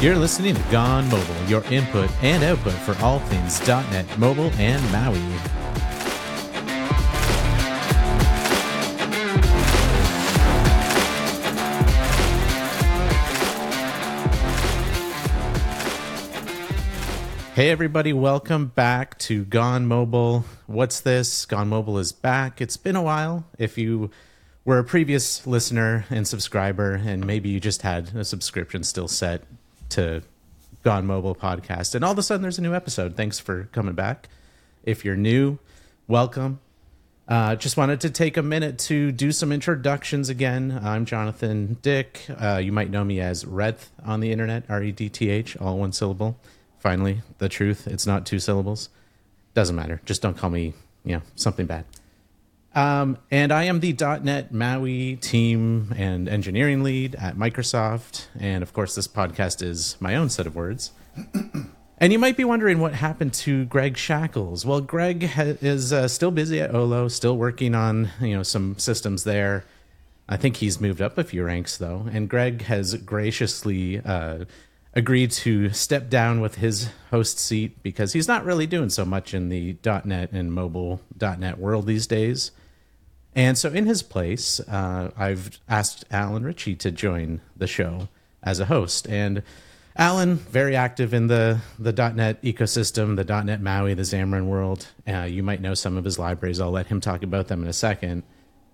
You're listening to Gone Mobile, your input and output for all things .NET Mobile and Maui. Hey everybody, welcome back to Gone Mobile. What's this? Gone Mobile is back. It's been a while. If you were a previous listener and subscriber, and maybe you just had a subscription still set to Gone Mobile podcast, and all of a sudden there's a new episode. Thanks for coming back. If you're new, welcome. Uh, just wanted to take a minute to do some introductions again. I'm Jonathan Dick. Uh, you might know me as Redth on the internet, R E D T H, all one syllable. Finally, the truth. It's not two syllables. Doesn't matter. Just don't call me, you know, something bad. Um, and I am the .NET MAUI team and engineering lead at Microsoft. And of course, this podcast is my own set of words. and you might be wondering what happened to Greg Shackles. Well, Greg ha- is uh, still busy at Olo, still working on you know some systems there. I think he's moved up a few ranks though, and Greg has graciously uh, agreed to step down with his host seat because he's not really doing so much in the .NET and mobile .NET world these days. And so, in his place, uh, I've asked Allan Ritchie to join the show as a host. And Allan, very active in the the .NET ecosystem, the .NET MAUI, the Xamarin world. Uh, you might know some of his libraries. I'll let him talk about them in a second.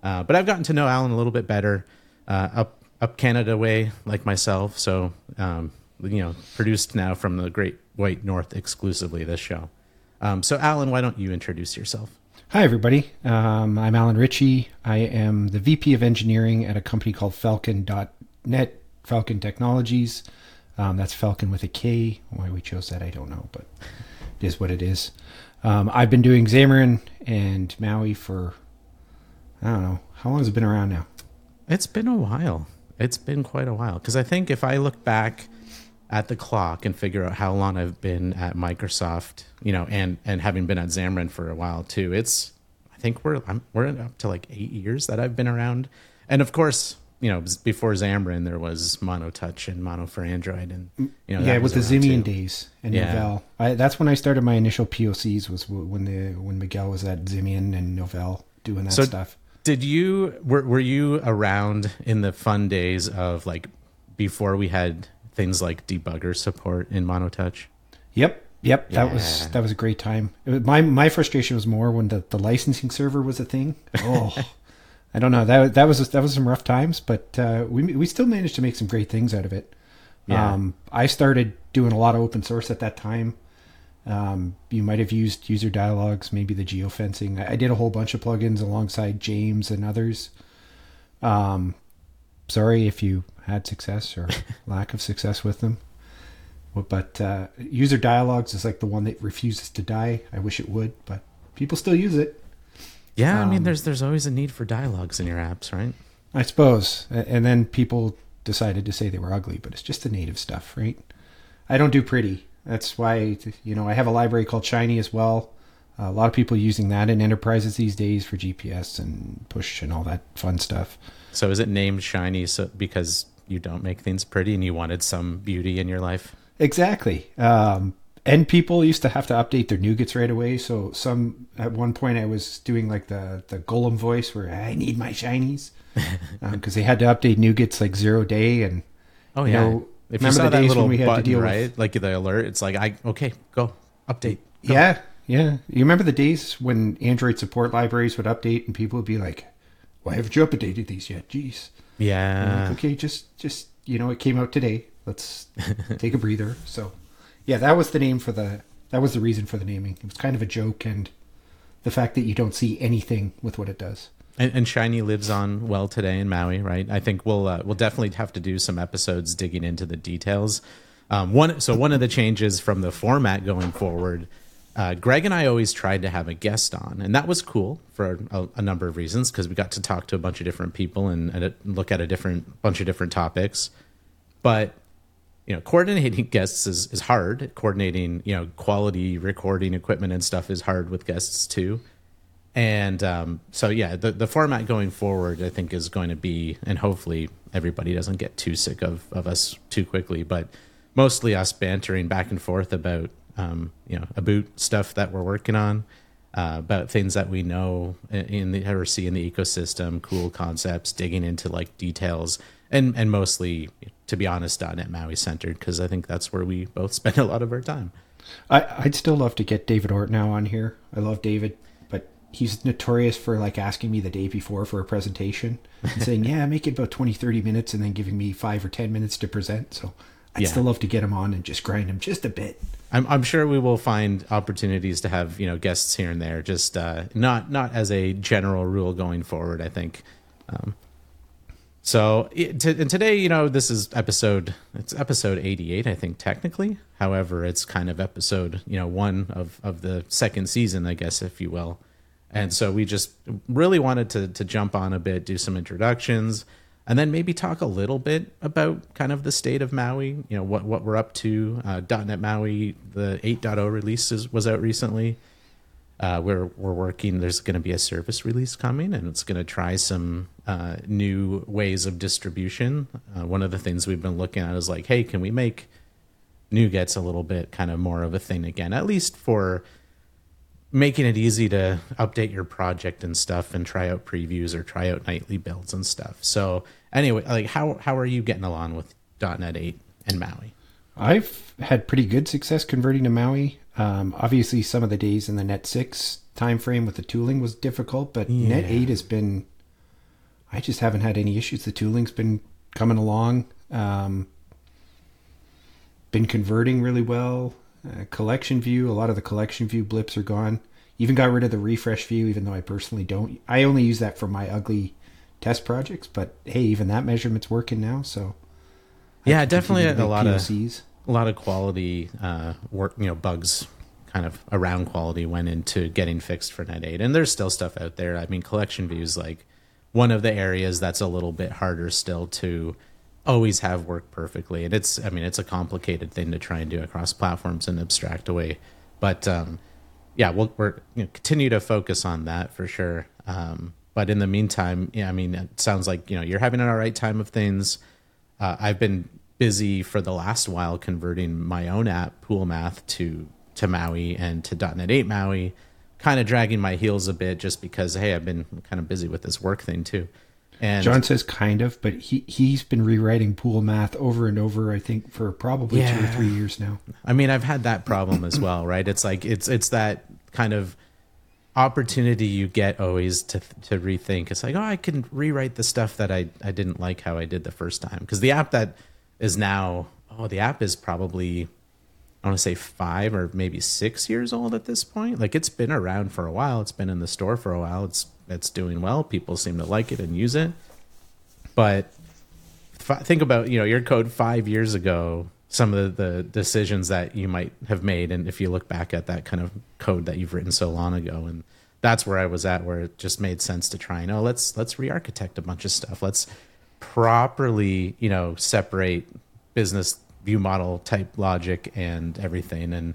Uh, but I've gotten to know Allan a little bit better uh, up up Canada way, like myself. So um, you know, produced now from the Great White North exclusively. This show. Um, so, Allan, why don't you introduce yourself? Hi, everybody. Um, I'm Allan Ritchie. I am the VP of Engineering at a company called Falcon.net, Falcon Technologies. Um, that's Falcon with a K. Why we chose that, I don't know, but it is what it is. Um, I've been doing Xamarin and Maui for, I don't know, how long has it been around now? It's been a while. It's been quite a while. Because I think if I look back at the clock and figure out how long I've been at Microsoft, you know, and and having been at Xamarin for a while too. It's I think we're I'm, we're up to like eight years that I've been around, and of course, you know, before Xamarin there was Mono Touch and Mono for Android, and mm, you know, yeah, with the Ximian days and yeah. Novell. I, that's when I started my initial POCs was when the when Miguel was at Ximian and Novell doing that so stuff. Did you were were you around in the fun days of like before we had things like debugger support in monotouch. Yep yep yeah. that was that was a great time. Was, my my frustration was more when the, the licensing server was a thing. Oh. I don't know that that was that was some rough times but uh, we we still managed to make some great things out of it. Yeah. um, i started doing a lot of open source at that time. Um, you might have used UserDialogs maybe the geofencing. I, I did a whole bunch of plugins alongside james and others. Um, sorry if you had success or lack of success with them. But uh, UserDialogs is like the one that refuses to die. I wish it would, but people still use it. Yeah, um, I mean, um, there's there's always a need for dialogues in your apps, right? I suppose. And then people decided to say they were ugly, but it's just the native stuff, right? I don't do pretty. That's why you know I have a library called Shiny as well. a lot of people using that in enterprises these days for GPS and push and all that fun stuff. So is it named Shiny so because you don't make things pretty and you wanted some beauty in your life. Exactly. Um, and people used to have to update their NuGets right away. So some at one point I was doing like the the Gollum voice where I need my shinies because um, they had to update NuGets like zero day and oh yeah. Know, if you saw that little button, right, with, like the alert, it's like I okay, go update. Go. Yeah, yeah. You remember the days when Android support libraries would update and people would be like, "Why haven't you updated these yet?" Jeez. Yeah. Like, okay, just just you know, it came out today. Let's take a breather. So, yeah, that was the name for the. That was the reason for the naming. It was kind of a joke, and the fact that you don't see anything with what it does. And, and Shiny lives on well today in Maui, right? I think we'll uh, we'll definitely have to do some episodes digging into the details. Um, one so one of the changes from the format going forward uh, Greg and I always tried to have a guest on, and that was cool for a, a number of reasons because we got to talk to a bunch of different people and, and look at a different bunch of different topics. But you know, coordinating guests is, is hard. Coordinating you know quality recording equipment and stuff is hard with guests too. And um, so yeah, the the format going forward, I think, is going to be, and hopefully everybody doesn't get too sick of of us too quickly, but mostly us bantering back and forth about um, you know about stuff that we're working on, uh, about things that we know in the or see in the ecosystem, cool concepts, digging into like details, and and mostly, to be honest, .NET Maui centered because I think that's where we both spend a lot of our time. I, I'd still love to get David Ortinau on here. I love David, but he's notorious for like asking me the day before for a presentation and saying, yeah, make it about 20, 30 minutes and then giving me five or 10 minutes to present. So I'd yeah. still love to get him on and just grind him just a bit. I'm, I'm sure we will find opportunities to have, you know, guests here and there, just uh, not, not as a general rule going forward, I think. Um, so to, and today, you know, this is episode it's episode 88, I think technically. However, it's kind of episode, you know, 1 of of the second season, I guess if you will. And so we just really wanted to to jump on a bit, do some introductions, and then maybe talk a little bit about kind of the state of Maui, you know, what what we're up to. Uh, .NET Maui, the 8.0 release is, was out recently. Uh, we're we're working. There's going to be a service release coming, and it's going to try some uh, new ways of distribution. Uh, one of the things we've been looking at is like, hey, can we make NuGets a little bit kind of more of a thing again, at least for making it easy to update your project and stuff, and try out previews or try out nightly builds and stuff. So anyway, like how how are you getting along with .NET 8 and Maui? I've had pretty good success converting to Maui. Um, obviously, some of the days in the Net six timeframe with the tooling was difficult, but yeah. Net eight has been. I just haven't had any issues. The tooling's been coming along, um, been converting really well. Uh, collection view, a lot of the collection view blips are gone. Even got rid of the refresh view, even though I personally don't. I only use that for my ugly test projects, but hey, even that measurement's working now. So yeah, definitely a lot POCs. of a lot of quality uh, work, you know, bugs kind of around quality went into getting fixed for Net 8. And there's still stuff out there. I mean, collection views like one of the areas that's a little bit harder still to always have worked perfectly. And it's, I mean, it's a complicated thing to try and do across platforms and abstract away. But um, yeah, we'll we're, you know, continue to focus on that for sure. Um, but in the meantime, yeah, I mean, it sounds like you know you're having an all right time of things. Uh, I've been busy for the last while converting my own app, Pool Math, to to Maui and to .NET 8 Maui, kind of dragging my heels a bit just because hey, I've been kind of busy with this work thing too. And Jon says kind of, but he he's been rewriting Pool Math over and over. I think for probably yeah. two or three years now. I mean, I've had that problem as well, right? It's like it's it's that kind of opportunity you get always to to rethink. It's like, oh, I can rewrite the stuff that I I didn't like how I did the first time because the app that is now oh the app is probably I want to say five or maybe six years old at this point. Like it's been around for a while. It's been in the store for a while. It's it's doing well. People seem to like it and use it. But think about you know your code five years ago. Some of the, the decisions that you might have made, and if you look back at that kind of code that you've written so long ago, and that's where I was at, where it just made sense to try and oh let's let's re-architect a bunch of stuff. Let's properly, you know, separate business view model type logic and everything. And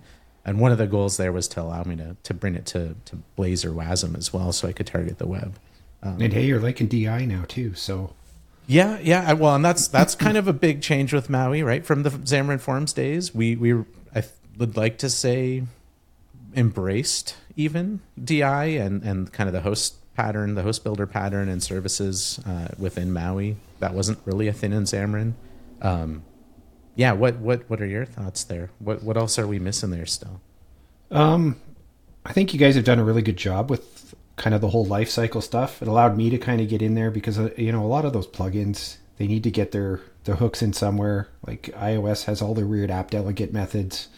and one of the goals there was to allow me to to bring it to to Blazor WASM as well, so I could target the web. Um, and hey, you're liking DI now too, so. Yeah, yeah. Well, and that's that's kind of a big change with Maui, right? From the Xamarin Forms days, we we I would like to say embraced even DI and and kind of the host pattern, the host builder pattern and services uh, within Maui that wasn't really a thing in Xamarin. Um, yeah, what what what are your thoughts there? What what else are we missing there still? Um, I think you guys have done a really good job with kind of the whole life cycle stuff. It allowed me to kind of get in there because uh, you know a lot of those plugins they need to get their their hooks in somewhere. Like iOS has all their weird app delegate methods.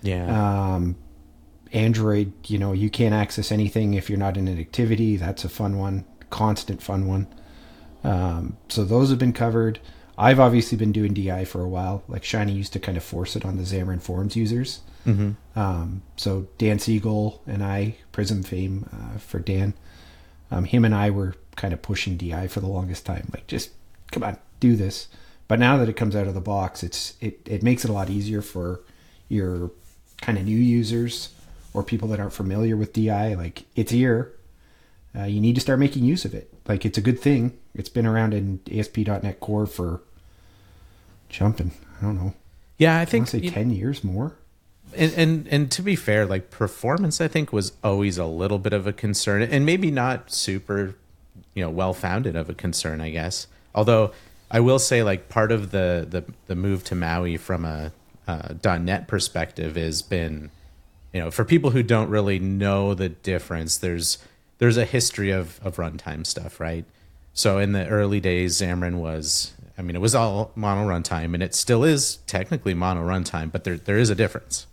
Yeah. Um, Android, you know, you can't access anything if you're not in an activity. That's a fun one, constant fun one. Um, so those have been covered. I've obviously been doing DI for a while. Like Shiny used to kind of force it on the Xamarin Forms users. Mm-hmm. Um, so Dan Siegel and I, Prism fame uh, for Dan, um, him and I were kind of pushing DI for the longest time. Like, just come on, do this. But now that it comes out of the box, it's it it makes it a lot easier for your kind of new users or people that aren't familiar with DI. Like, it's here. Uh, you need to start making use of it. Like it's a good thing. It's been around in ASP.NET Core for jumping. I don't know. Yeah, I I think to say ten years more. and, and and to be fair, like performance, I think was always a little bit of a concern, and maybe not super, you know, well founded of a concern, I guess. Although I will say, like part of the the, the move to Maui from a uh, .NET perspective has been, you know, for people who don't really know the difference, there's there's a history of of runtime stuff, right? So in the early days, Xamarin was, I mean, it was all mono runtime, and it still is technically mono runtime, but there there is a difference.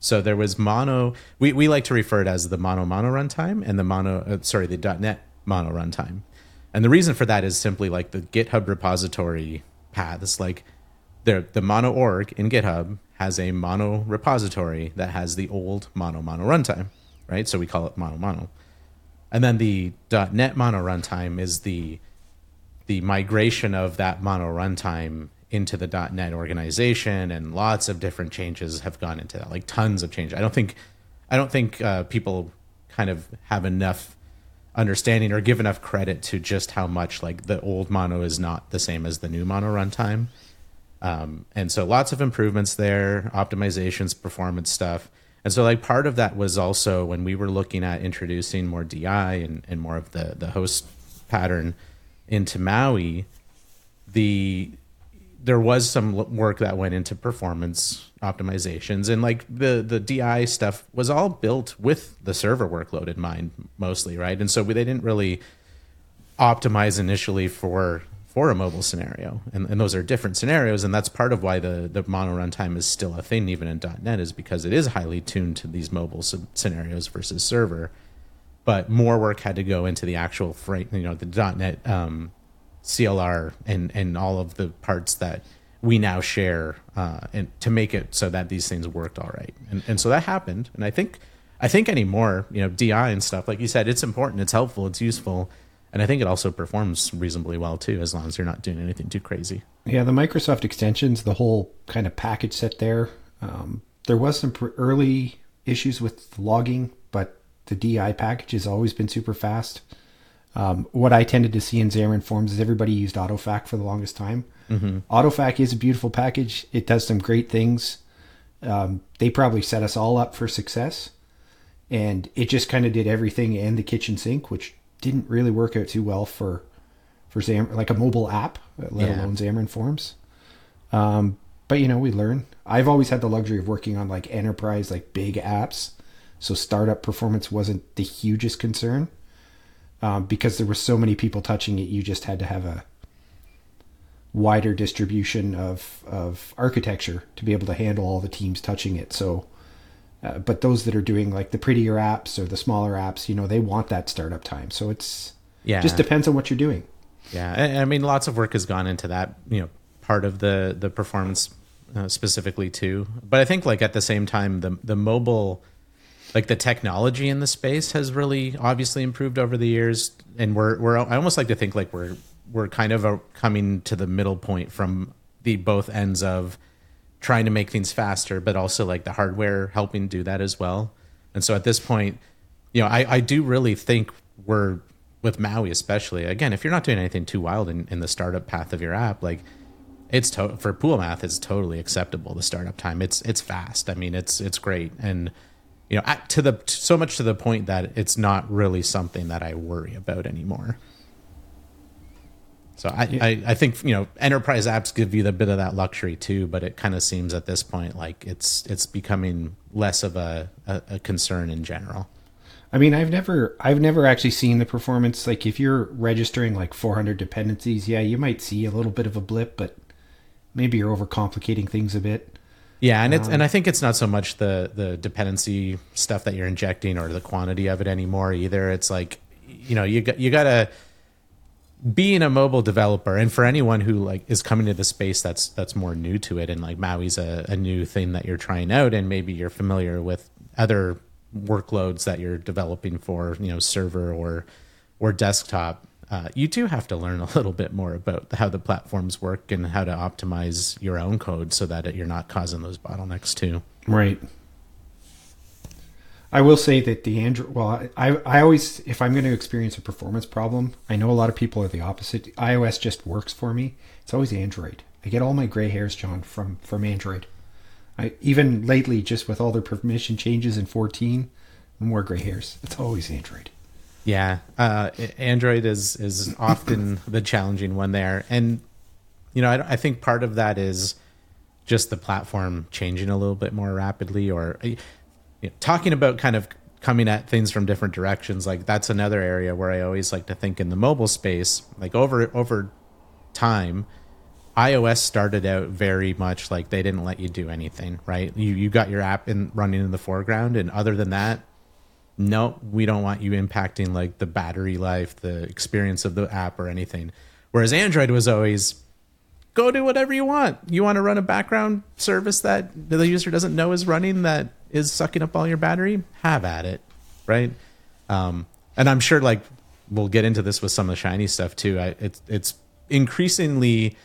So there was mono. We, we like to refer it as the mono mono runtime and the mono. Uh, sorry, the .NET mono runtime. And the reason for that is simply like the GitHub repository paths. Like the the mono org in GitHub has a mono repository that has the old mono mono runtime, right? So we call it mono mono. And then the .NET mono runtime is the the migration of that mono runtime into the .NET organization, and lots of different changes have gone into that, like tons of change. I don't think, I don't think uh, people kind of have enough understanding or give enough credit to just how much like the old mono is not the same as the new mono runtime. Um, and so lots of improvements there, optimizations, performance stuff. And so like part of that was also when we were looking at introducing more DI and, and more of the, the host pattern into Maui, the there was some work that went into performance optimizations and like the the DI stuff was all built with the server workload in mind mostly, right? And so they didn't really optimize initially for for a mobile scenario. And, and those are different scenarios and that's part of why the the mono runtime is still a thing even in. net is because it is highly tuned to these mobile sub- scenarios versus server. But more work had to go into the actual frame you know the. net um, clr and and all of the parts that we now share uh, and to make it so that these things worked all right. And, and so that happened. And i think i think anymore you know di and stuff like you said it's important it's helpful it's useful and I think it also performs reasonably well too, as long as you're not doing anything too crazy. Yeah, the Microsoft extensions, the whole kind of package set there. Um, there was some early issues with logging, but the DI package has always been super fast. Um, what I tended to see in Xamarin Forms is everybody used AutoFac for the longest time. Mm-hmm. AutoFac is a beautiful package. It does some great things. Um, they probably set us all up for success, and it just kind of did everything and the kitchen sink, which didn't really work out too well for for Xamarin, like a mobile app, let Yeah. alone Xamarin Forms. Um, but you know, we learn. I've always had the luxury of working on like enterprise, like big apps, so startup performance wasn't the hugest concern. Um, because there were so many people touching it, you just had to have a wider distribution of of architecture to be able to handle all the teams touching it. So, uh, but those that are doing like the prettier apps or the smaller apps, you know, they want that startup time. So it's Yeah, just depends on what you're doing. yeah. I, I mean, lots of work has gone into that. You know, part of the the performance uh, specifically too. But I think like at the same time, the the mobile, like the technology in the space has really obviously improved over the years, and we're we're I almost like to think like we're we're kind of a, coming to the middle point from the both ends of trying to make things faster, but also like the hardware helping do that as well. And so at this point, you know, I, I do really think we're with Maui, especially again, if you're not doing anything too wild in, in the startup path of your app, like it's to- for pool math, it's totally acceptable. The startup time, it's it's fast. I mean, it's it's great, and you know, to the so much to the point that it's not really something that I worry about anymore. So I, I, I think you know enterprise apps give you a bit of that luxury too, but it kind of seems at this point like it's it's becoming less of a, a, a concern in general. I mean, I've never, I've never actually seen the performance. Like, if you're registering like 400 dependencies, yeah, you might see a little bit of a blip, but maybe you're overcomplicating things a bit. Yeah, and it's and um, I think it's not so much the the dependency stuff that you're injecting or the quantity of it anymore either. It's like you know you got you gotta being a mobile developer and for anyone who like is coming to the space that's that's more new to it and like Maui's a, a new thing that you're trying out and maybe you're familiar with other workloads that you're developing for you know server or or desktop uh, you do have to learn a little bit more about how the platforms work and how to optimize your own code so that you're not causing those bottlenecks too Right. I will say that the Android. Well, I I always if I'm going to experience a performance problem, I know a lot of people are the opposite. iOS just works for me. It's always Android. I get all my gray hairs, Jon, from from Android. I even lately, just with all their permission changes in 14, more gray hairs. It's always Android. Yeah, uh, Android is is often the challenging one there, and you know I, I think part of that is just the platform changing a little bit more rapidly, or you know, talking about kind of coming at things from different directions. Like that's another area where I always like to think in the mobile space, like over over time iOS started out very much like they didn't let you do anything, right? You you got your app in running in the foreground, and other than that, no, we don't want you impacting like the battery life, the experience of the app, or anything. Whereas Android was always go do whatever you want. You want to run a background service that the user doesn't know is running that is sucking up all your battery? Have at it, right? Um, and I'm sure like we'll get into this with some of the shiny stuff too. I, it's it's increasingly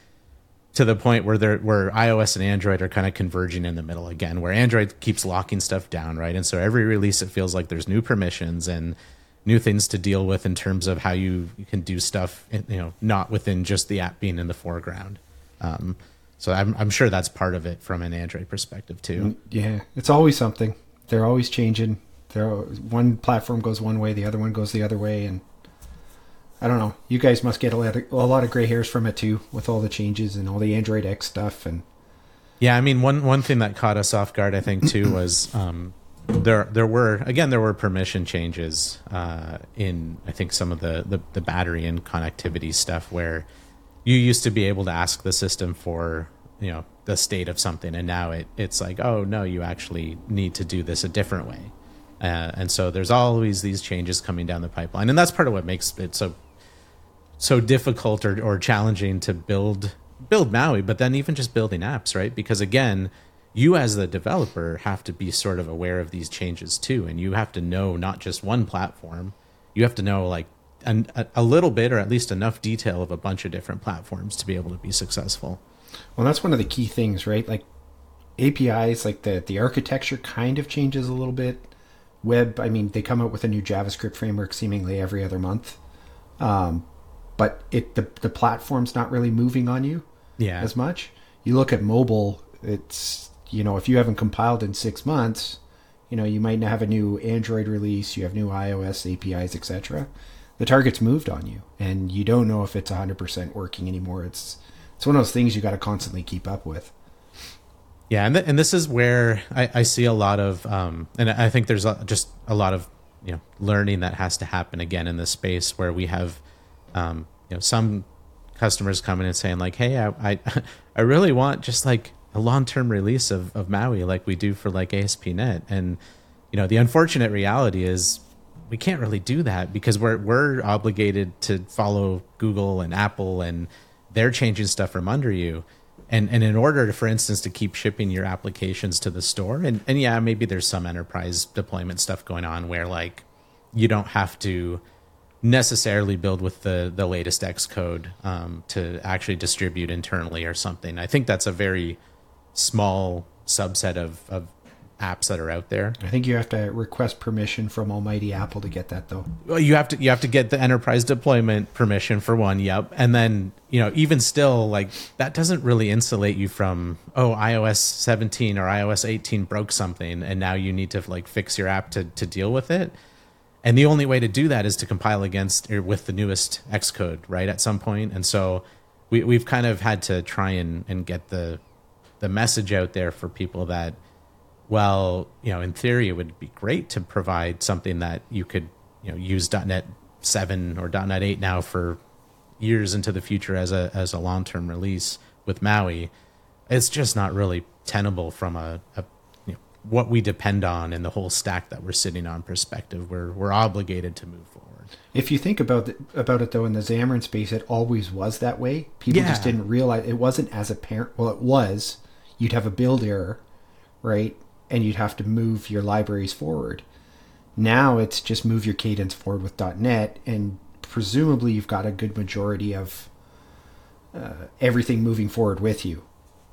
to the point where they're where iOS and Android are kind of converging in the middle again, where Android keeps locking stuff down, right? And so every release it feels like there's new permissions and new things to deal with in terms of how you, you can do stuff, you know, not within just the app being in the foreground. Um, so I'm I'm sure that's part of it from an Android perspective too. Mm, yeah, it's always something. They're always changing. They're one platform goes one way, the other one goes the other way, and I don't know. You guys must get a lot, of, a lot of gray hairs from it too, with all the changes and all the Android X stuff. And yeah, I mean, one one thing that caught us off guard, I think, too, was um, there there were again there were permission changes uh, in I think some of the, the the battery and connectivity stuff where you used to be able to ask the system for you know the state of something, and now it it's like oh no, you actually need to do this a different way. Uh, and so there's always these changes coming down the pipeline, and that's part of what makes it so so difficult or, or challenging to build build Maui, but then even just building apps, right? Because again, you as the developer have to be sort of aware of these changes too, and you have to know not just one platform. You have to know like an, a, a little bit or at least enough detail of a bunch of different platforms to be able to be successful. Well, that's one of the key things, right? Like APIs, like the the architecture kind of changes a little bit. Web, I mean, they come out with a new JavaScript framework seemingly every other month. Um, but it the the platform's not really moving on you yeah as much. You look at mobile, it's you know if you haven't compiled in six months, you know you might not have a new Android release, you have new iOS APIs, etc. The target's moved on you, and you don't know if it's 100% working anymore. It's it's one of those things you got to constantly keep up with. Yeah, and th- and this is where I, I see a lot of, um, and I think there's a, just a lot of you know learning that has to happen again in this space where we have um, you know some customers coming and saying like hey I, I i, really want just like a long-term release of, of maui like we do for like aspnet and you know the unfortunate reality is we can't really do that because we're we're obligated to follow google and apple and they're changing stuff from under you and and in order to, for instance to keep shipping your applications to the store and and yeah maybe there's some enterprise deployment stuff going on where like you don't have to necessarily build with the the latest Xcode um, to actually distribute internally or something. I think that's a very small subset of, of apps that are out there. I think you have to request permission from Almighty Apple to get that though. Well, you have to you have to get the enterprise deployment permission for one. Yep, and then you know even still like that doesn't really insulate you from oh iOS 17 or iOS 18 broke something and now you need to like fix your app to to deal with it and the only way to do that is to compile against or with the newest Xcode, right? At some point, and so we we've kind of had to try and and get the the message out there for people that, well, you know, in theory, it would be great to provide something that you could you know use .NET seven or .NET eight now for years into the future as a as a long term release with Maui. It's just not really tenable from a, a what we depend on and the whole stack that we're sitting on perspective. We're we're obligated to move forward. If you think about it, about it though, in the Xamarin space, it always was that way. People yeah. just didn't realize it wasn't as apparent. Well, it was. You'd have a build error, right, and you'd have to move your libraries forward. Now it's just move your cadence forward with .NET, and presumably you've got a good majority of uh, everything moving forward with you.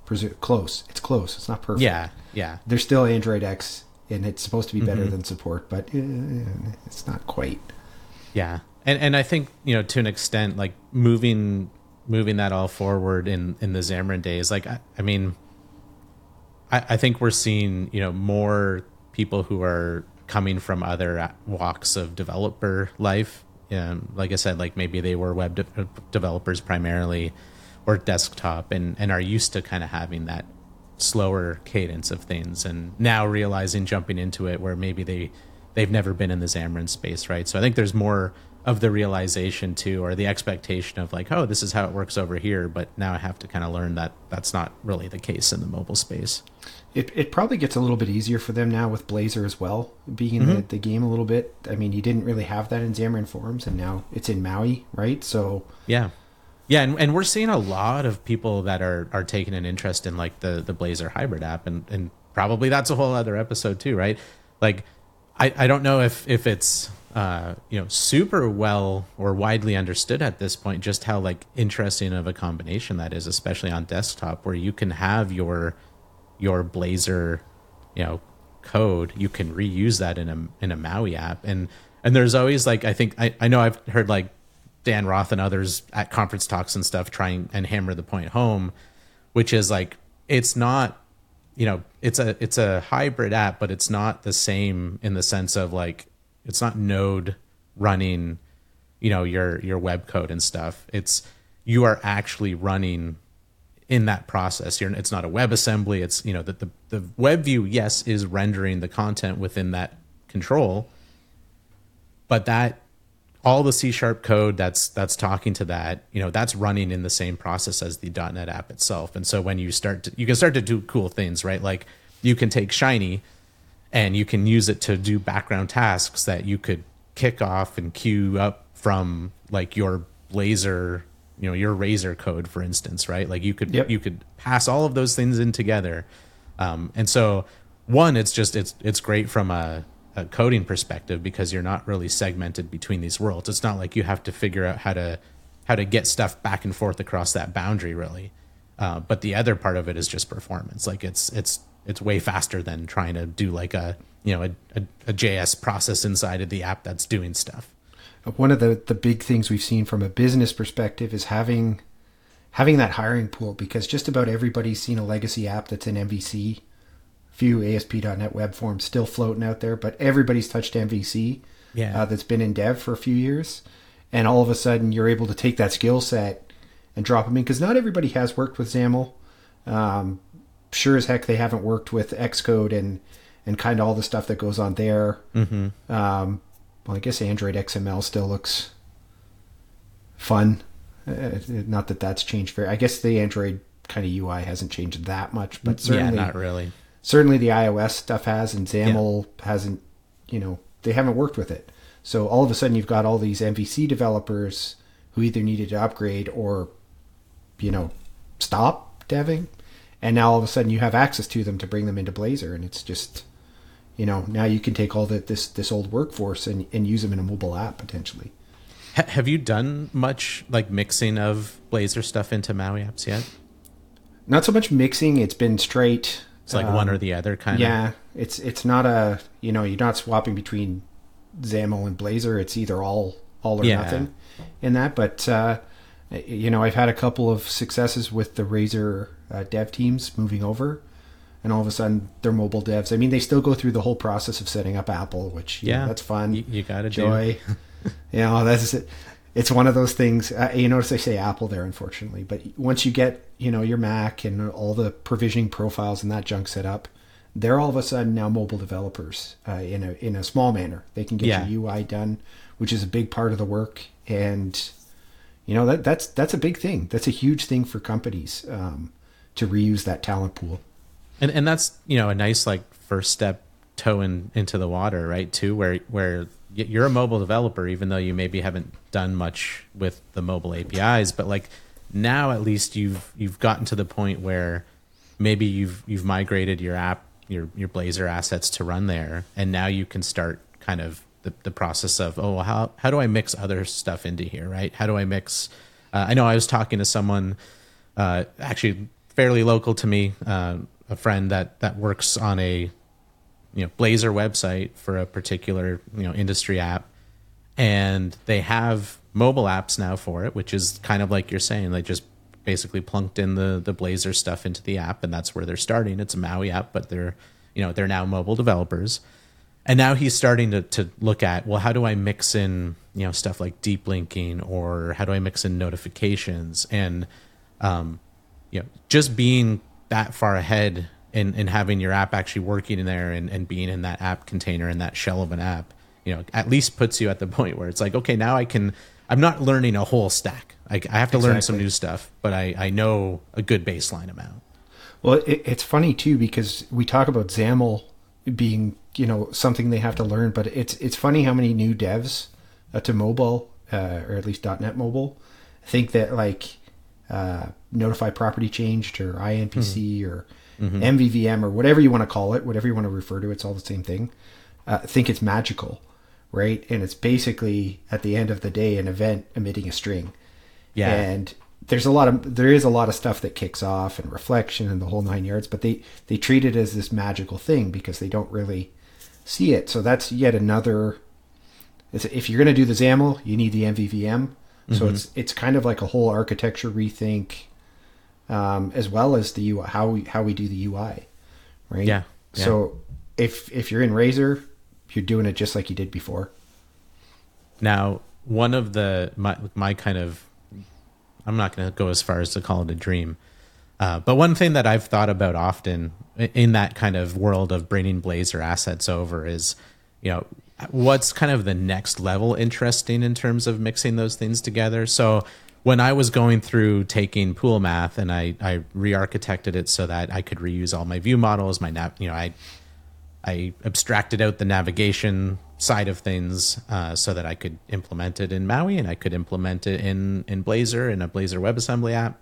Presu- close. It's close. It's not perfect. Yeah, yeah. There's still Android X, and it's supposed to be better mm-hmm. than support, but uh, it's not quite. Yeah, and and I think you know to an extent, like moving moving that all forward in in the Xamarin days, like I, I mean. I, I think we're seeing you know more people who are coming from other walks of developer life. Um, like I said, like maybe they were web de- developers primarily or desktop and, and are used to kind of having that slower cadence of things and now realizing jumping into it where maybe they they've never been in the Xamarin space, right? So I think there's more of the realization too, or the expectation of like, oh, this is how it works over here, but now I have to kind of learn that that's not really the case in the mobile space. It, it probably gets a little bit easier for them now with Blazor as well, being in mm-hmm. the, the game a little bit. I mean, you didn't really have that in Xamarin Forms, and now it's in Maui, right? So yeah, yeah, and, and we're seeing a lot of people that are are taking an interest in like the the Blazor hybrid app, and and probably that's a whole other episode too, right? Like, I I don't know if if it's uh, you know super well or widely understood at this point just how like interesting of a combination that is especially on desktop where you can have your your blazor you know code. You can reuse that in a in a maui app. And and there's always like i think i, I know i've heard like dan roth and others at conference talks and stuff trying and hammer the point home which is like it's not you know it's a it's a hybrid app but it's not the same in the sense of like it's not Node running, you know, your your web code and stuff. It's you are actually running in that process. You're, it's not a WebAssembly. It's you know that the the web view yes is rendering the content within that control, but that all the C sharp code that's that's talking to that, you know, that's running in the same process as the .NET app itself. And so when you start to, you can start to do cool things, right? Like you can take Shiny and you can use it to do background tasks that you could kick off and queue up from like your Blazor you know your razor code for instance right? Like you could yep. you could pass all of those things in together. Um, and so one it's just it's it's great from a, a, coding perspective because you're not really segmented between these worlds. It's not like you have to figure out how to how to get stuff back and forth across that boundary really. Uh, but the other part of it is just performance. Like it's it's it's way faster than trying to do like a you know a, a, a JS process inside of the app that's doing stuff. One of the the big things we've seen from a business perspective is having having that hiring pool because just about everybody's seen a legacy app that's in MVC. Few ASP.NET web forms still floating out there, but everybody's touched MVC. Yeah, uh, that's been in dev for a few years, and all of a sudden you're able to take that skill set and drop them in because not everybody has worked with XAML. Um, sure as heck they haven't worked with Xcode and and kind of all the stuff that goes on there. Mm-hmm. Um, well, I guess Android XML still looks fun. Uh, not that that's changed very. I guess the Android kind of UI hasn't changed that much, but certainly yeah, not really. Certainly the iOS stuff has, and XAML yeah. hasn't. You know, they haven't worked with it. So all of a sudden, you've got all these MVC developers who either needed to upgrade or, you know, stop deving and now all of a sudden you have access to them to bring them into Blazor, and it's just, you know, now you can take all the, this this old workforce and, and use them in a mobile app potentially. have you done much like mixing of Blazor stuff into Maui apps yet? Not so much mixing; it's been straight. It's like um, one or the other kind yeah, of. Yeah, it's it's not a you know you're not swapping between XAML and Blazor. It's either all all or yeah. nothing in that. But uh, you know, I've had a couple of successes with the Razor uh, dev teams moving over, and all of a sudden they're mobile devs. I mean, they still go through the whole process of setting up Apple, which yeah, know, that's fun. You, you got to joy. you know, that's it. it's one of those things. Uh, you notice I say Apple there, unfortunately, but once you get you know your Mac and all the provisioning profiles and that junk set up, they're all of a sudden now mobile developers uh, in a in a small manner. They can get yeah. your UI done, which is a big part of the work, and you know that that's that's a big thing. That's a huge thing for companies. Um, to reuse that talent pool. And and that's you know a nice like first step toe in, into the water, right? Too where where you're a mobile developer, even though you maybe haven't done much with the mobile APIs, but like now at least you've you've gotten to the point where maybe you've you've migrated your app your your Blazor assets to run there, and now you can start kind of the, the process of oh how how do I mix other stuff into here, right? How do I mix? Uh, I know I was talking to someone uh, actually fairly local to me, uh, a friend that that works on a you know Blazor website for a particular you know industry app, and they have mobile apps now for it, which is kind of like you're saying, they just basically plunked in the the Blazor stuff into the app, and that's where they're starting. It's a Maui app, but they're you know they're now mobile developers, and now he's starting to to look at well, how do I mix in you know stuff like deep linking, or how do I mix in notifications, and um, you know just being that far ahead and, in having your app actually working in there and, and being in that app container and that shell of an app, you know, at least puts you at the point where it's like, okay, now I can I'm not learning a whole stack. I, I have to exactly. learn some new stuff, but I, I know a good baseline amount. Well, it, it's funny too because we talk about XAML being you know something they have to learn, but it's it's funny how many new devs uh, to mobile uh, or at least .NET Mobile think that like uh, notify property changed or INPC mm-hmm. or mm-hmm. MVVM or whatever you want to call it, whatever you want to refer to, it's all the same thing. Uh, think it's magical right? And it's basically at the end of the day an event emitting a string. Yeah. And there's a lot of there is a lot of stuff that kicks off and reflection and the whole nine yards, but they they treat it as this magical thing because they don't really see it. So that's yet another. if you're going to do the XAML, you need the MVVM. So mm-hmm. it's it's kind of like a whole architecture rethink, um, as well as the UI, how we how we do the UI, right? Yeah. yeah. So if if you're in Razor, you're doing it just like you did before. Now, one of the my my kind of I'm not going to go as far as to call it a dream, uh, but one thing that I've thought about often in that kind of world of bringing Blazor assets over is, you know, what's kind of the next level interesting in terms of mixing those things together. So when I was going through taking pool math and I, I re-architected it so that I could reuse all my view models, my nav, you know, I I abstracted out the navigation side of things uh, so that I could implement it in Maui and I could implement it in in Blazor in a Blazor WebAssembly app.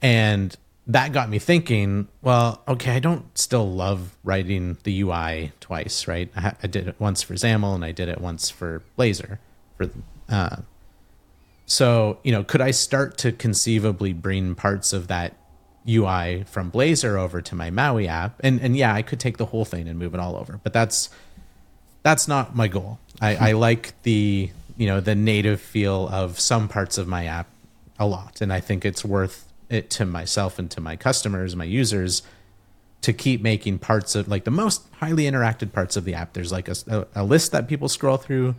And that got me thinking, well, okay, I don't still love writing the UI twice, right? I, I did it once for XAML and I did it once for Blazor. For uh, so, you know, could I start to conceivably bring parts of that UI from Blazor over to my Maui app. And and yeah, I could take the whole thing and move it all over, but that's that's not my goal. I, I like the you know the native feel of some parts of my app a lot, and I think it's worth it to myself and to my customers, my users, to keep making parts of like the most highly interacted parts of the app. There's like a, a list that people scroll through.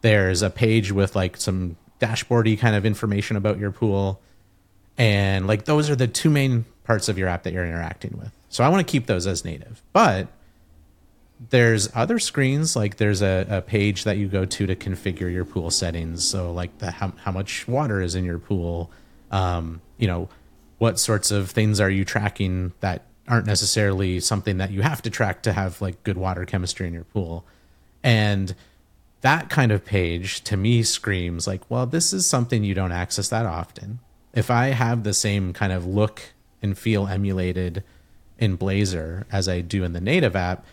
There's a page with like some dashboardy kind of information about your pool and like those are the two main parts of your app that you're interacting with. So I want to keep those as native. But there's other screens like there's a, a page that you go to to configure your pool settings. So like the how, how much water is in your pool, um, you know, what sorts of things are you tracking that aren't necessarily something that you have to track to have like good water chemistry in your pool. And that kind of page to me screams like, well, this is something you don't access that often if I have the same kind of look and feel emulated in Blazor as I do in the native app,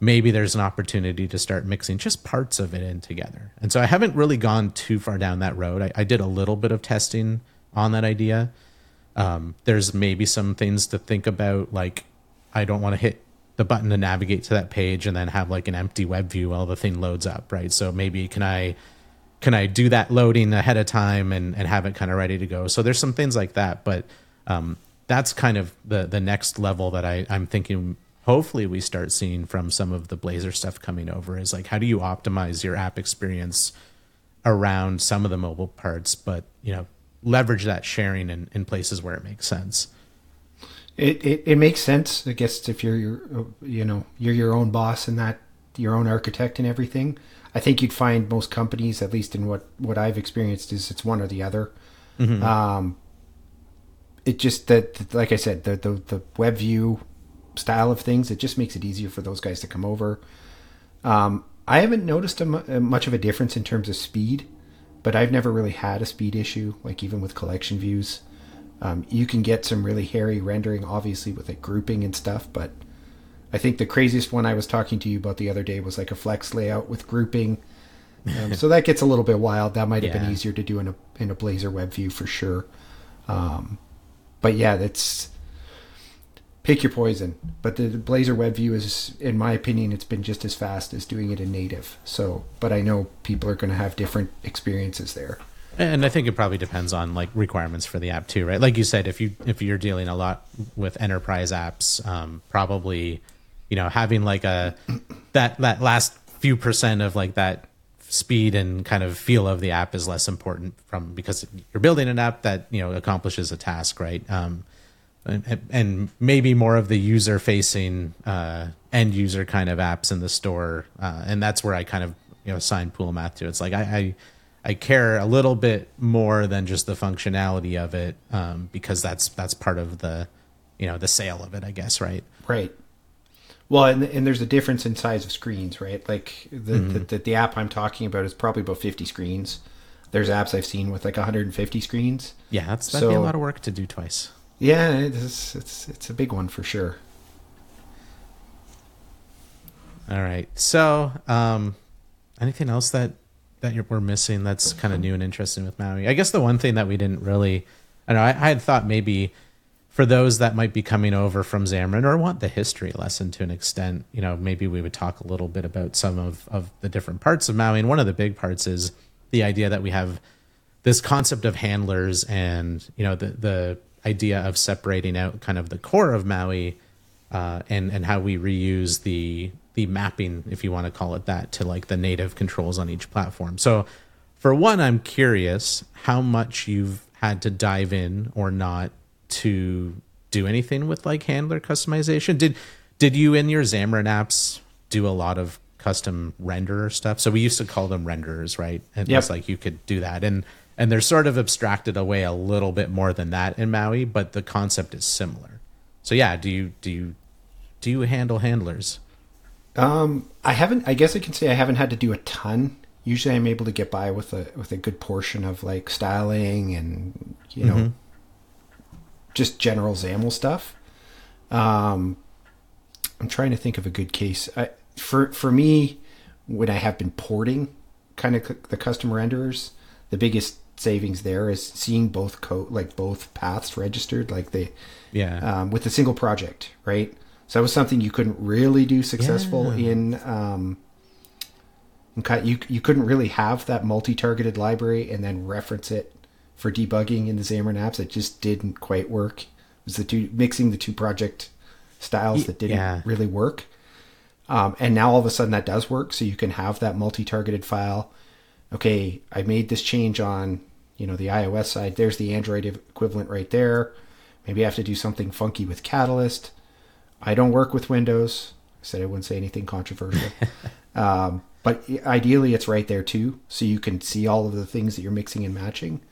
maybe there's an opportunity to start mixing just parts of it in together. And so I haven't really gone too far down that road. I, I did a little bit of testing on that idea. Um, there's maybe some things to think about, like I don't want to hit the button to navigate to that page and then have like an empty web view while the thing loads up, right? So maybe can I can I do that loading ahead of time and, and have it kind of ready to go? So there's some things like that, but um, that's kind of the the next level that I, I'm thinking hopefully we start seeing from some of the Blazor stuff coming over is like how do you optimize your app experience around some of the mobile parts, but you know, leverage that sharing in, in places where it makes sense. It, it, it makes sense, I guess, if you're your, you know, you're your own boss and that your own architect and everything. I think you'd find most companies, at least in what what I've experienced, is it's one or the other. Mm-hmm. Um, it just that, like I said, the, the the web view style of things, it just makes it easier for those guys to come over. Um, I haven't noticed a, much of a difference in terms of speed, but I've never really had a speed issue. Like even with collection views, um, you can get some really hairy rendering, obviously with like grouping and stuff, but I think the craziest one I was talking to you about the other day was like a flex layout with grouping. Um, so that gets a little bit wild. That might have yeah. been easier to do in a in a Blazor web view for sure. Um, but yeah, that's pick your poison. But the Blazor web view is, in my opinion, it's been just as fast as doing it in native. So, but I know people are going to have different experiences there. And I think it probably depends on like requirements for the app too, right? Like you said, if you if you're dealing a lot with enterprise apps, um, probably you know having like a that that last few percent of like that speed and kind of feel of the app is less important from because you're building an app that you know accomplishes a task, right? Um, and, and maybe more of the user facing uh, end user kind of apps in the store, uh, and that's where I kind of you know assign Pool Math to. It's like I, I I care a little bit more than just the functionality of it um, because that's that's part of the you know the sale of it, I guess, right? Right. Well, and, and there's a difference in size of screens, right? Like the, mm-hmm. the, the, the app I'm talking about is probably about 50 screens. There's apps I've seen with like 150 screens. Yeah, that's that'd so, be a lot of work to do twice. Yeah, it's it's it's a big one for sure. All right. So, um, anything else that that we're missing that's kind of new and interesting with Maui? I guess the one thing that we didn't really, I know, I, I had thought maybe for those that might be coming over from Xamarin or want the history lesson to an extent, you know, maybe we would talk a little bit about some of, of the different parts of Maui. And one of the big parts is the idea that we have this concept of handlers and, you know, the, the idea of separating out kind of the core of Maui uh, and, and how we reuse the the mapping, if you want to call it that, to like the native controls on each platform. So, for one, I'm curious how much you've had to dive in or not to do anything with like handler customization. Did did you in your Xamarin apps do a lot of custom renderer stuff? So we used to call them renderers, right? And yep. it's like you could do that, and and they're sort of abstracted away a little bit more than that in Maui, but the concept is similar. So yeah, do you do you do you handle handlers? Um, I haven't. I guess I can say I haven't had to do a ton. Usually, I'm able to get by with a with a good portion of like styling and you know, mm-hmm. just general XAML stuff. Um, I'm trying to think of a good case. I, for for me, when I have been porting, kind of the custom renderers, the biggest savings there is seeing both code like both paths registered, like they, yeah, um, with a single project, right? So that was something you couldn't really do successful yeah. in. Um, you you couldn't really have that multi-targeted library and then reference it for debugging in the Xamarin apps. It just didn't quite work. It was the two mixing the two project styles that didn't yeah. really work. Um, and now all of a sudden that does work. So you can have that multi-targeted file. Okay, I made this change on you know the iOS side. There's the Android equivalent right there. Maybe I have to do something funky with Catalyst. I don't work with Windows. I said I wouldn't say anything controversial. um, but ideally, it's right there too, so you can see all of the things that you're mixing and matching.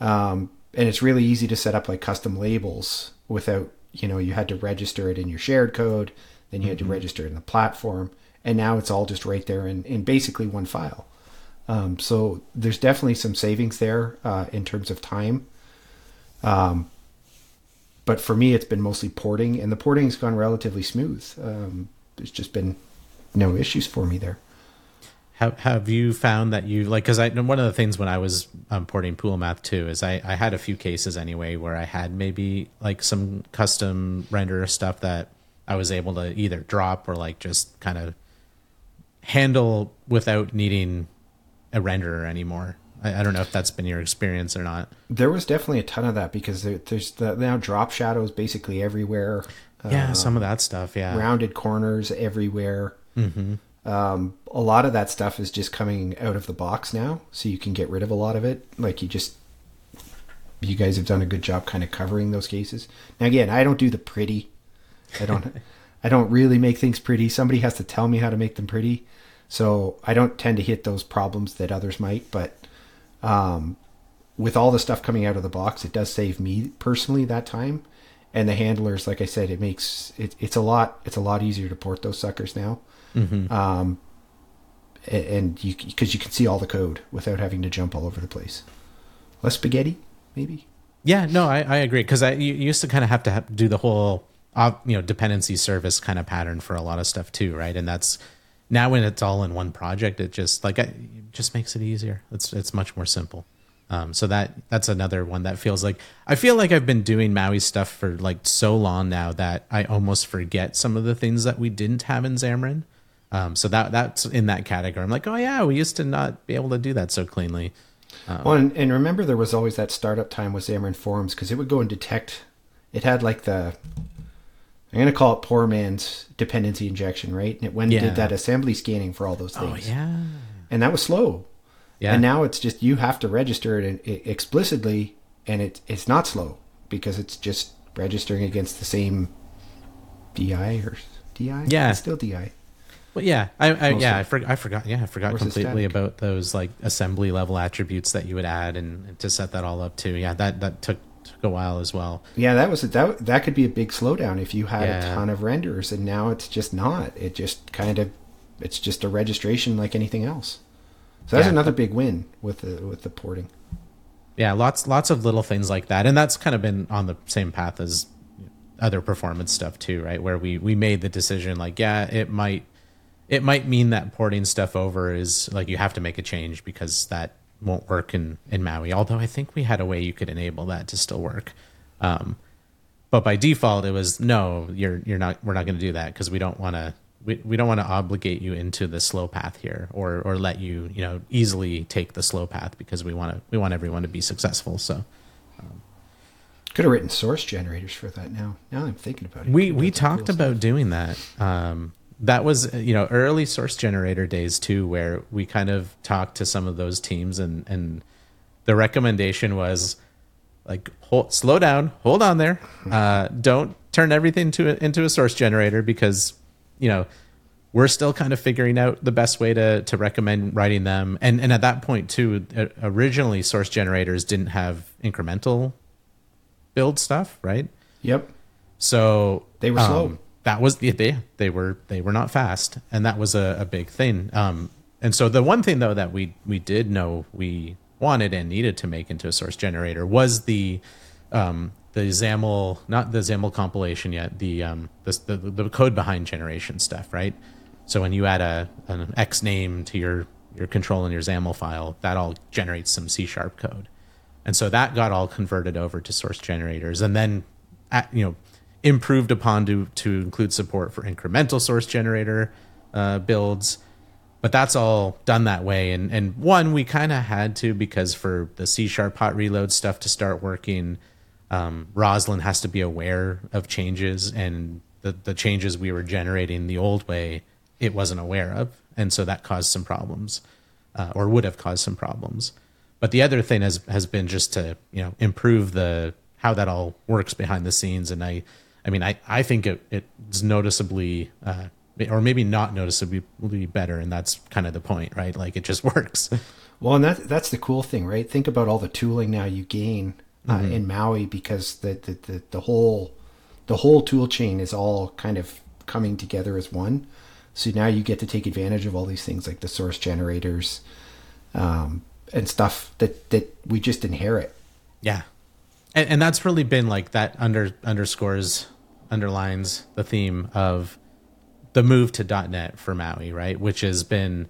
Um, and it's really easy to set up like custom labels without, you know, you had to register it in your shared code, then you had mm-hmm. to register it in the platform, and now it's all just right there in, in basically one file. Um, so there's definitely some savings there uh, in terms of time. Um, but for me, it's been mostly porting, and the porting's gone relatively smooth. Um, there's just been no issues for me there. Have Have you found that you like? Because I one of the things when I was um, porting Pool Math too is I I had a few cases anyway where I had maybe like some custom render stuff that I was able to either drop or like just kind of handle without needing a renderer anymore. I, I, don't know if that's been your experience or not. There was definitely a ton of that because there, there's the, now drop shadows basically everywhere. Yeah, uh, some of that stuff. Yeah, rounded corners everywhere. Mm-hmm. Um, a lot of that stuff is just coming out of the box now, so you can get rid of a lot of it. Like you just, you guys have done a good job kind of covering those cases. Now again, I don't do the pretty. I don't. I don't really make things pretty. Somebody has to tell me how to make them pretty. So I don't tend to hit those problems that others might, but um, with all the stuff coming out of the box, it does save me personally that time. And the handlers, like I said, it makes it, it's a lot it's a lot easier to port those suckers now. Mm-hmm. Um, and you because you can see all the code without having to jump all over the place. Less spaghetti, maybe. Yeah, no, I, I agree because I you used to kind of have to have, do the whole uh, you know dependency service kind of pattern for a lot of stuff too, right? And that's now when it's all in one project, it just like it just makes it easier. It's it's much more simple. Um, so that that's another one that feels like I feel like I've been doing Maui stuff for like so long now that I almost forget some of the things that we didn't have in Xamarin. Um, so that that's in that category. I'm like, oh yeah, we used to not be able to do that so cleanly. Um, well, and, and, remember, there was always that startup time with Xamarin Forms because it would go and detect. It had like the. I'm going to call it poor man's dependency injection, right? And it went yeah. and did that assembly scanning for all those oh, things. Oh, yeah. And that was slow. Yeah. And now it's just you have to register it explicitly, and it, it's not slow because it's just registering against the same DI or DI. Yeah, it's still DI. Well, yeah, I, I yeah, I, for, I forgot. Yeah, I forgot completely about those like assembly level attributes that you would add and, and, to set that all up too. Yeah, that that took a while as well. Yeah, that was that that could be a big slowdown if you had yeah. a ton of renders, and now it's just not. It just kind of it's just a registration like anything else. So that's yeah. another big win with the with the porting. Yeah, lots lots of little things like that, and that's kind of been on the same path as other performance stuff too, right? Where we we made the decision like, yeah, it might it might mean that porting stuff over is like you have to make a change because that won't work in in Maui. Although I think we had a way you could enable that to still work. Um, but by default, it was no, you're you're not. We're not going to do that because we don't want to. We, we don't want to obligate you into the slow path here, or or let you you know easily take the slow path because we want to we want everyone to be successful. So could have written source generators for that. Now, now I'm thinking about it. We we talked cool about stuff. doing that. Um, that was you know early source generator days too, where we kind of talked to some of those teams, and and the recommendation was like hold, slow down, hold on there, uh, don't turn everything to a, into a source generator because you know we're still kind of figuring out the best way to to recommend writing them. And and at that point too, originally source generators didn't have incremental build stuff, right? Yep. So they were um, slow. That was the they they were they were not fast, and that was a, a big thing. Um, and so the one thing though that we we did know we wanted and needed to make into a source generator was the um, the XAML, not the XAML compilation yet, the um, the, the, the code behind generation stuff, right? So when you add a an X name to your your control in your XAML file, that all generates some C sharp code. And so that got all converted over to source generators and then, at, you know, improved upon to, to include support for incremental source generator uh, builds. But that's all done that way. And, and one, we kind of had to because for the C sharp hot reload stuff to start working, um, Roslyn has to be aware of changes and the, the changes we were generating the old way, it wasn't aware of. And so that caused some problems uh, or would have caused some problems. But the other thing has has been just to you know improve the how that all works behind the scenes. And I, I mean, I I think it it's noticeably. Uh, or maybe not noticeably better, and that's kind of the point, right? Like it just works. Well, and that that's the cool thing, right? Think about all the tooling now you gain uh, mm-hmm. in Maui because the, the the the whole the whole tool chain is all kind of coming together as one. So now you get to take advantage of all these things like the source generators, um, and stuff that that we just inherit. Yeah, and, and that's really been like that under underscores underlines the theme of the move to .NET for Maui, right? Which has been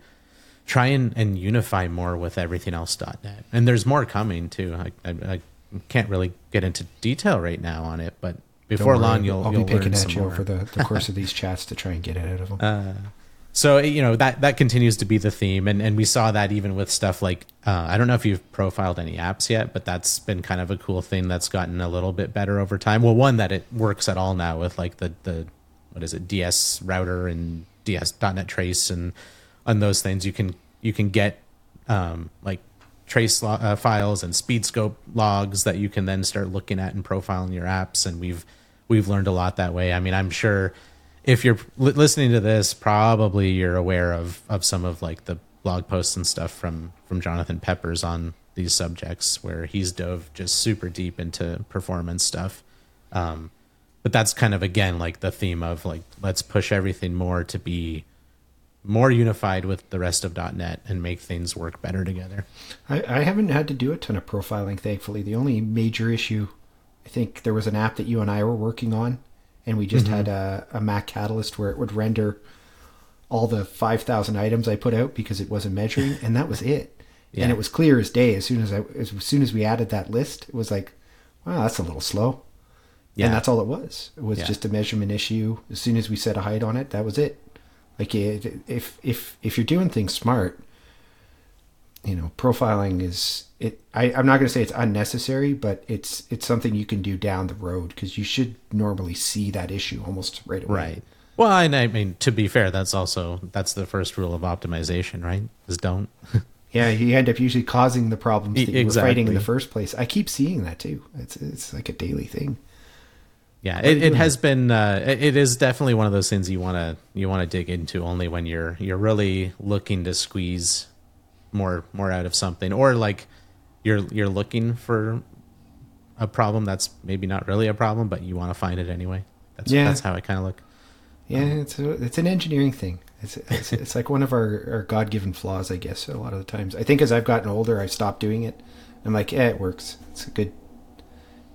try and, and unify more with everything else .NET, and there's more coming too. I, I, I can't really get into detail right now on it, but before long you'll I'll you'll be picking at you more. over the, the course of these chats to try and get it out of them. Uh, so you know that that continues to be the theme and and we saw that even with stuff like uh, i don't know if you've profiled any apps yet but that's been kind of a cool thing that's gotten a little bit better over time. Well one that it works at all now with like the the what is it ds router and ds.net trace and on those things. You can you can get um, like trace lo- uh, files and speedscope logs that you can then start looking at and profiling your apps and we've we've learned a lot that way. I mean i'm sure if you're li- listening to this, probably you're aware of of some of like the blog posts and stuff from from Jonathan Peppers on these subjects, where he's dove just super deep into performance stuff. Um, but that's kind of again like the theme of like let's push everything more to be more unified with the rest of .NET and make things work better together. I, I haven't had to do a ton of profiling, thankfully. The only major issue, I think there was an app that you and I were working on and we just mm-hmm. had a, a Mac Catalyst where it would render all the 5,000 items I put out because it wasn't measuring, and that was it. Yeah. And it was clear as day as soon as I as soon as we added that list. It was like, wow, that's a little slow. Yeah. And that's all it was. It was yeah. just a measurement issue. As soon as we set a height on it, that was it. Like if if if you're doing things smart, you know, profiling is it. I, I'm not going to say it's unnecessary, but it's it's something you can do down the road because you should normally see that issue almost right away. Right. Well, and I mean, to be fair, that's also that's the first rule of optimization, right? Is don't. Yeah, you end up usually causing the problems that you Exactly. were fighting in the first place. I keep seeing that too. It's it's like a daily thing. Yeah, it, it has been. Uh, it it is definitely one of those things you want to you want to dig into only when you're you're really looking to squeeze more more out of something, or like you're you're looking for a problem that's maybe not really a problem, but you want to find it anyway. That's Yeah. that's how I kind of look. Yeah, it's a, it's an engineering thing. It's it's, it's like one of our, our God given flaws, I guess. A lot of the times, I think as I've gotten older, I've stopped doing it. I'm like, yeah, it works. It's a good.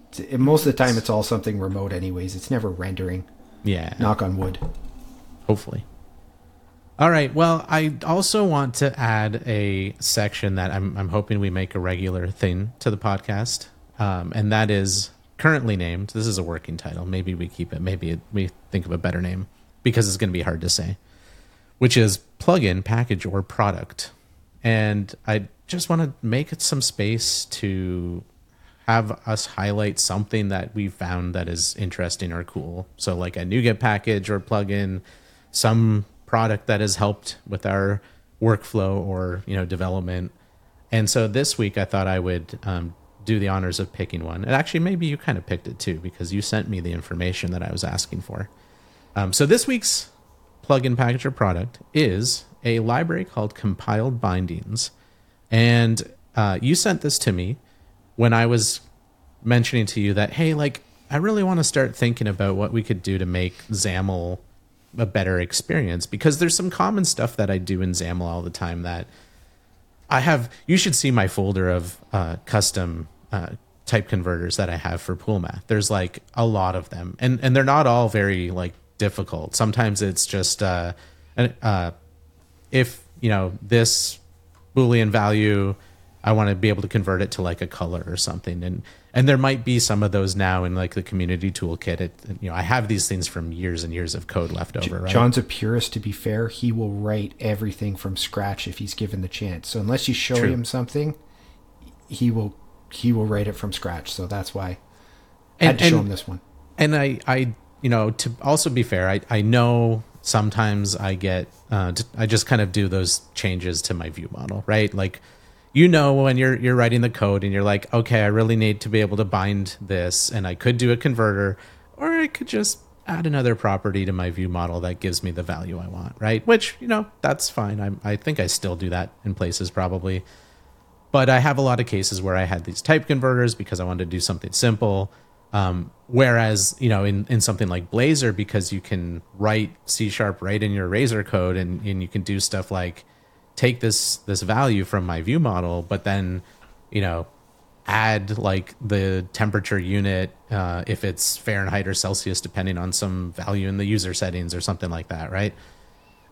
It's, and most of the time, it's all something remote, anyways. It's never rendering. Yeah, Knock on wood. hopefully. All right. Well, I also want to add a section that I'm I'm hoping we make a regular thing to the podcast, um, and that is currently named. This is a working title. Maybe we keep it. Maybe it, we think of a better name because it's going to be hard to say. Which is plugin, package, or product, and I just want to make it some space to have us highlight something that we found that is interesting or cool. So like a NuGet package or plugin, some product that has helped with our workflow or you know development. And so this week I thought I would um, do the honors of picking one. And actually maybe you kind of picked it too because you sent me the information that I was asking for. Um, so this week's plugin package or product is a library called Compiled Bindings. And uh, you sent this to me when I was mentioning to you that, hey, like, I really want to start thinking about what we could do to make XAML a better experience because there's some common stuff that I do in XAML all the time that I have. You should see my folder of uh, custom uh, type converters that I have for pool math. There's like a lot of them, and and they're not all very like difficult. Sometimes it's just uh, uh, if you know this boolean value i want to be able to convert it to like a color or something and and there might be some of those now in like the community toolkit it you know i have these things from years and years of code left over right Jon's a purist, to be fair. He will write everything from scratch if he's given the chance. So unless you show True. him something, he will he will write it from scratch. So that's why I And- had to show and- him this one. and I, I, you know, to also be fair, I, I know sometimes I get, uh, I just kind of do those changes to my view model, right? Like, you know, when you're you're writing the code and you're like, okay, I really need to be able to bind this, and I could do a converter, or I could just add another property to my view model that gives me the value I want, right? Which you know, that's fine. I'm, I think I still do that in places probably but I have a lot of cases where I had these type converters because I wanted to do something simple. Um, whereas, you know, in, in something like Blazor, because you can write C sharp right in your Razor code and, and you can do stuff like take this this value from my view model, but then, you know, add like the temperature unit uh, if it's Fahrenheit or Celsius, depending on some value in the user settings or something like that, right?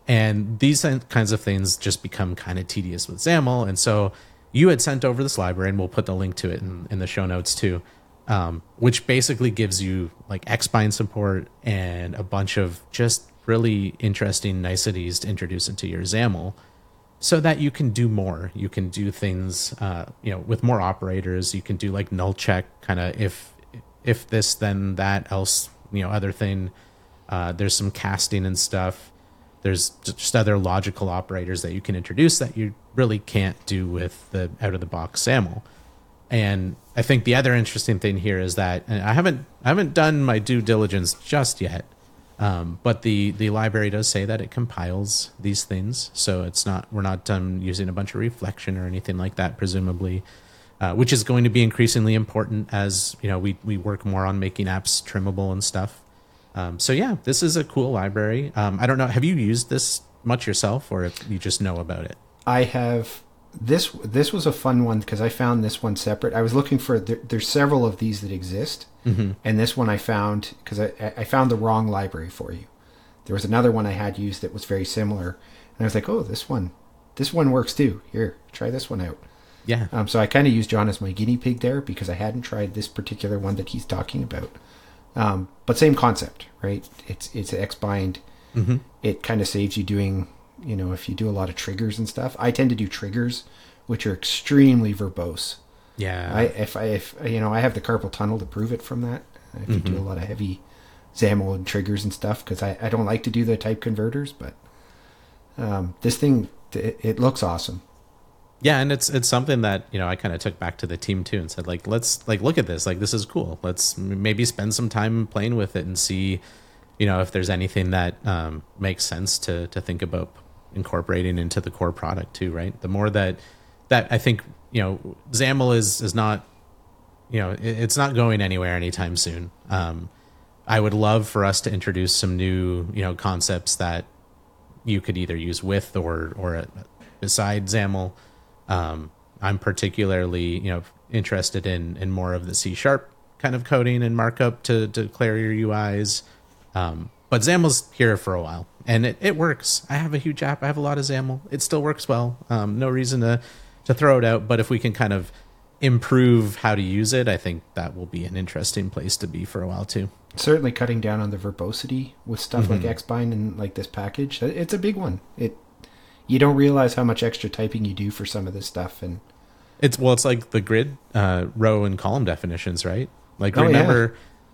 and these kinds of things just become kind of tedious with XAML. And so you had sent over this library, and we'll put the link to it in, in the show notes too, um, which basically gives you like Xbind support and a bunch of just really interesting niceties to introduce into your XAML so that you can do more. You can do things, uh, you know, with more operators. You can do like null check, kind of if if this then that else, you know, other thing. Uh, there's some casting and stuff. There's just other logical operators that you can introduce that you really can't do with the out of the box XAML. And I think the other interesting thing here is that I haven't I haven't done my due diligence just yet, um, but the the library does say that it compiles these things, so it's not we're not um, using a bunch of reflection or anything like that, presumably, uh, which is going to be increasingly important as you know we we work more on making apps trimmable and stuff. Um, so yeah, this is a cool library. Um, I don't know, have you used this much yourself, or if you just know about it? I have this. This was a fun one because I found this one separate. I was looking for. There, there's several of these that exist, and this one I found because I, I found the wrong library for you. There was another one I had used that was very similar, and I was like, oh, this one, this one works too. Here, try this one out. Yeah, Um, so I kind of used Jon as my guinea pig there because I hadn't tried this particular one that he's talking about. Um, but same concept, right? It's it's Xbind. It kind of saves you doing, you know, if you do a lot of triggers and stuff. I tend to do triggers which are extremely verbose. Yeah. I if I if you know I have the carpal tunnel to prove it from that. I have to do a lot of heavy XAML and triggers and stuff because I, I don't like to do the type converters, but um, this thing it, it looks awesome. yeah and it's it's something that you know i kind of took back to the team too and said like let's like look at this like this is cool let's maybe spend some time playing with it and see you know if there's anything that um, makes sense to to think about incorporating into the core product too right the more that that i think you know xaml is is not you know it, it's not going anywhere anytime soon um, i would love for us to introduce some new you know concepts that you could either use with or or uh, beside XAML. Um, I'm particularly you know interested in in more of the C sharp kind of coding and markup to to declare your UIs. Um, but XAML's here for a while, and it, it works. I have a huge app. I have a lot of XAML. It still works well. Um, no reason to to throw it out. But if we can kind of improve how to use it, I think that will be an interesting place to be for a while too. Certainly cutting down on the verbosity with stuff like Xbind and like this package. It's a big one. It you don't realize how much extra typing you do for some of this stuff and It's well, it's like the grid uh, row and column definitions, right? Like Oh, yeah.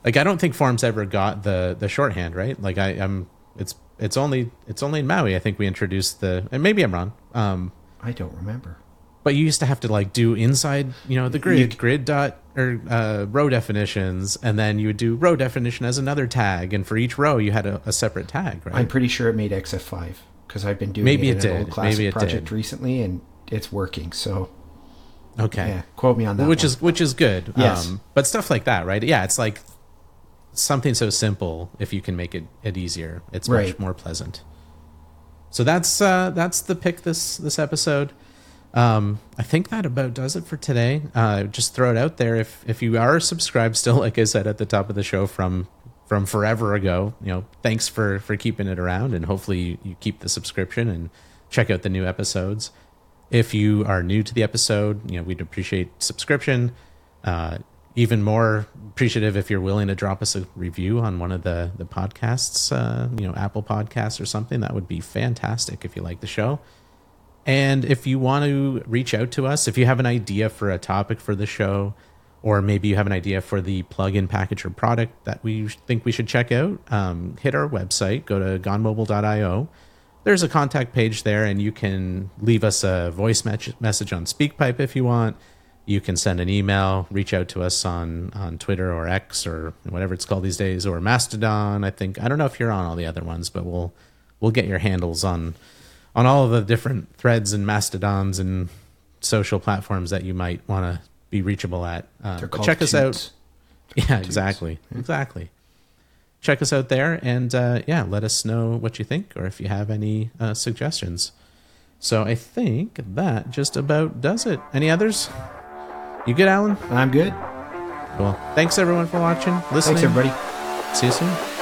Like I don't think forms ever got the the shorthand, right? Like I, I'm, it's it's only it's only in Maui. I think we introduced the, and maybe I'm wrong. Um, I don't remember. but you used to have to like do inside, you know, the grid You- grid dot or uh, row definitions, and then you would do row definition as another tag, and for each row you had a, a separate tag, right? I'm pretty sure it made XF5 because I've been doing Maybe it it in an did. old classic Maybe it project did. recently and it's working. So okay. yeah, quote me on that. which one. is which is good. Yes. Um, but stuff like that, right? Yeah, it's like something so simple. If you can make it, it easier, it's much more pleasant. So that's uh, that's the pick this this episode. Um, I think that about does it for today. Uh, just throw it out there. If if you are subscribed still, like I said at the top of the show from from forever ago, you know, thanks for for keeping it around, and hopefully you, you keep the subscription and check out the new episodes. If you are new to the episode, you know, we'd appreciate subscription. Uh, even more appreciative if you're willing to drop us a review on one of the the podcasts, uh, you know, Apple Podcasts or something. That would be fantastic if you like the show. And if you want to reach out to us, if you have an idea for a topic for the show, or maybe you have an idea for the plugin package or product that we think we should check out, um, hit our website, go to gonemobile.io. There's a contact page there, and you can leave us a voice me- message on SpeakPipe if you want. You can send an email, reach out to us on, on Twitter or X or whatever it's called these days, or Mastodon. I think I don't know if you're on all the other ones, but we'll we'll get your handles on on all of the different threads and mastodons and social platforms that you might want to be reachable at. Uh, They're check us out. toots. Yeah, exactly, exactly. Check us out there, and uh, yeah, let us know what you think or if you have any uh, suggestions. So I think that just about does it. Any others? You good, Allan? I'm good. Well, thanks everyone for watching, listening. Thanks, everybody. See you soon.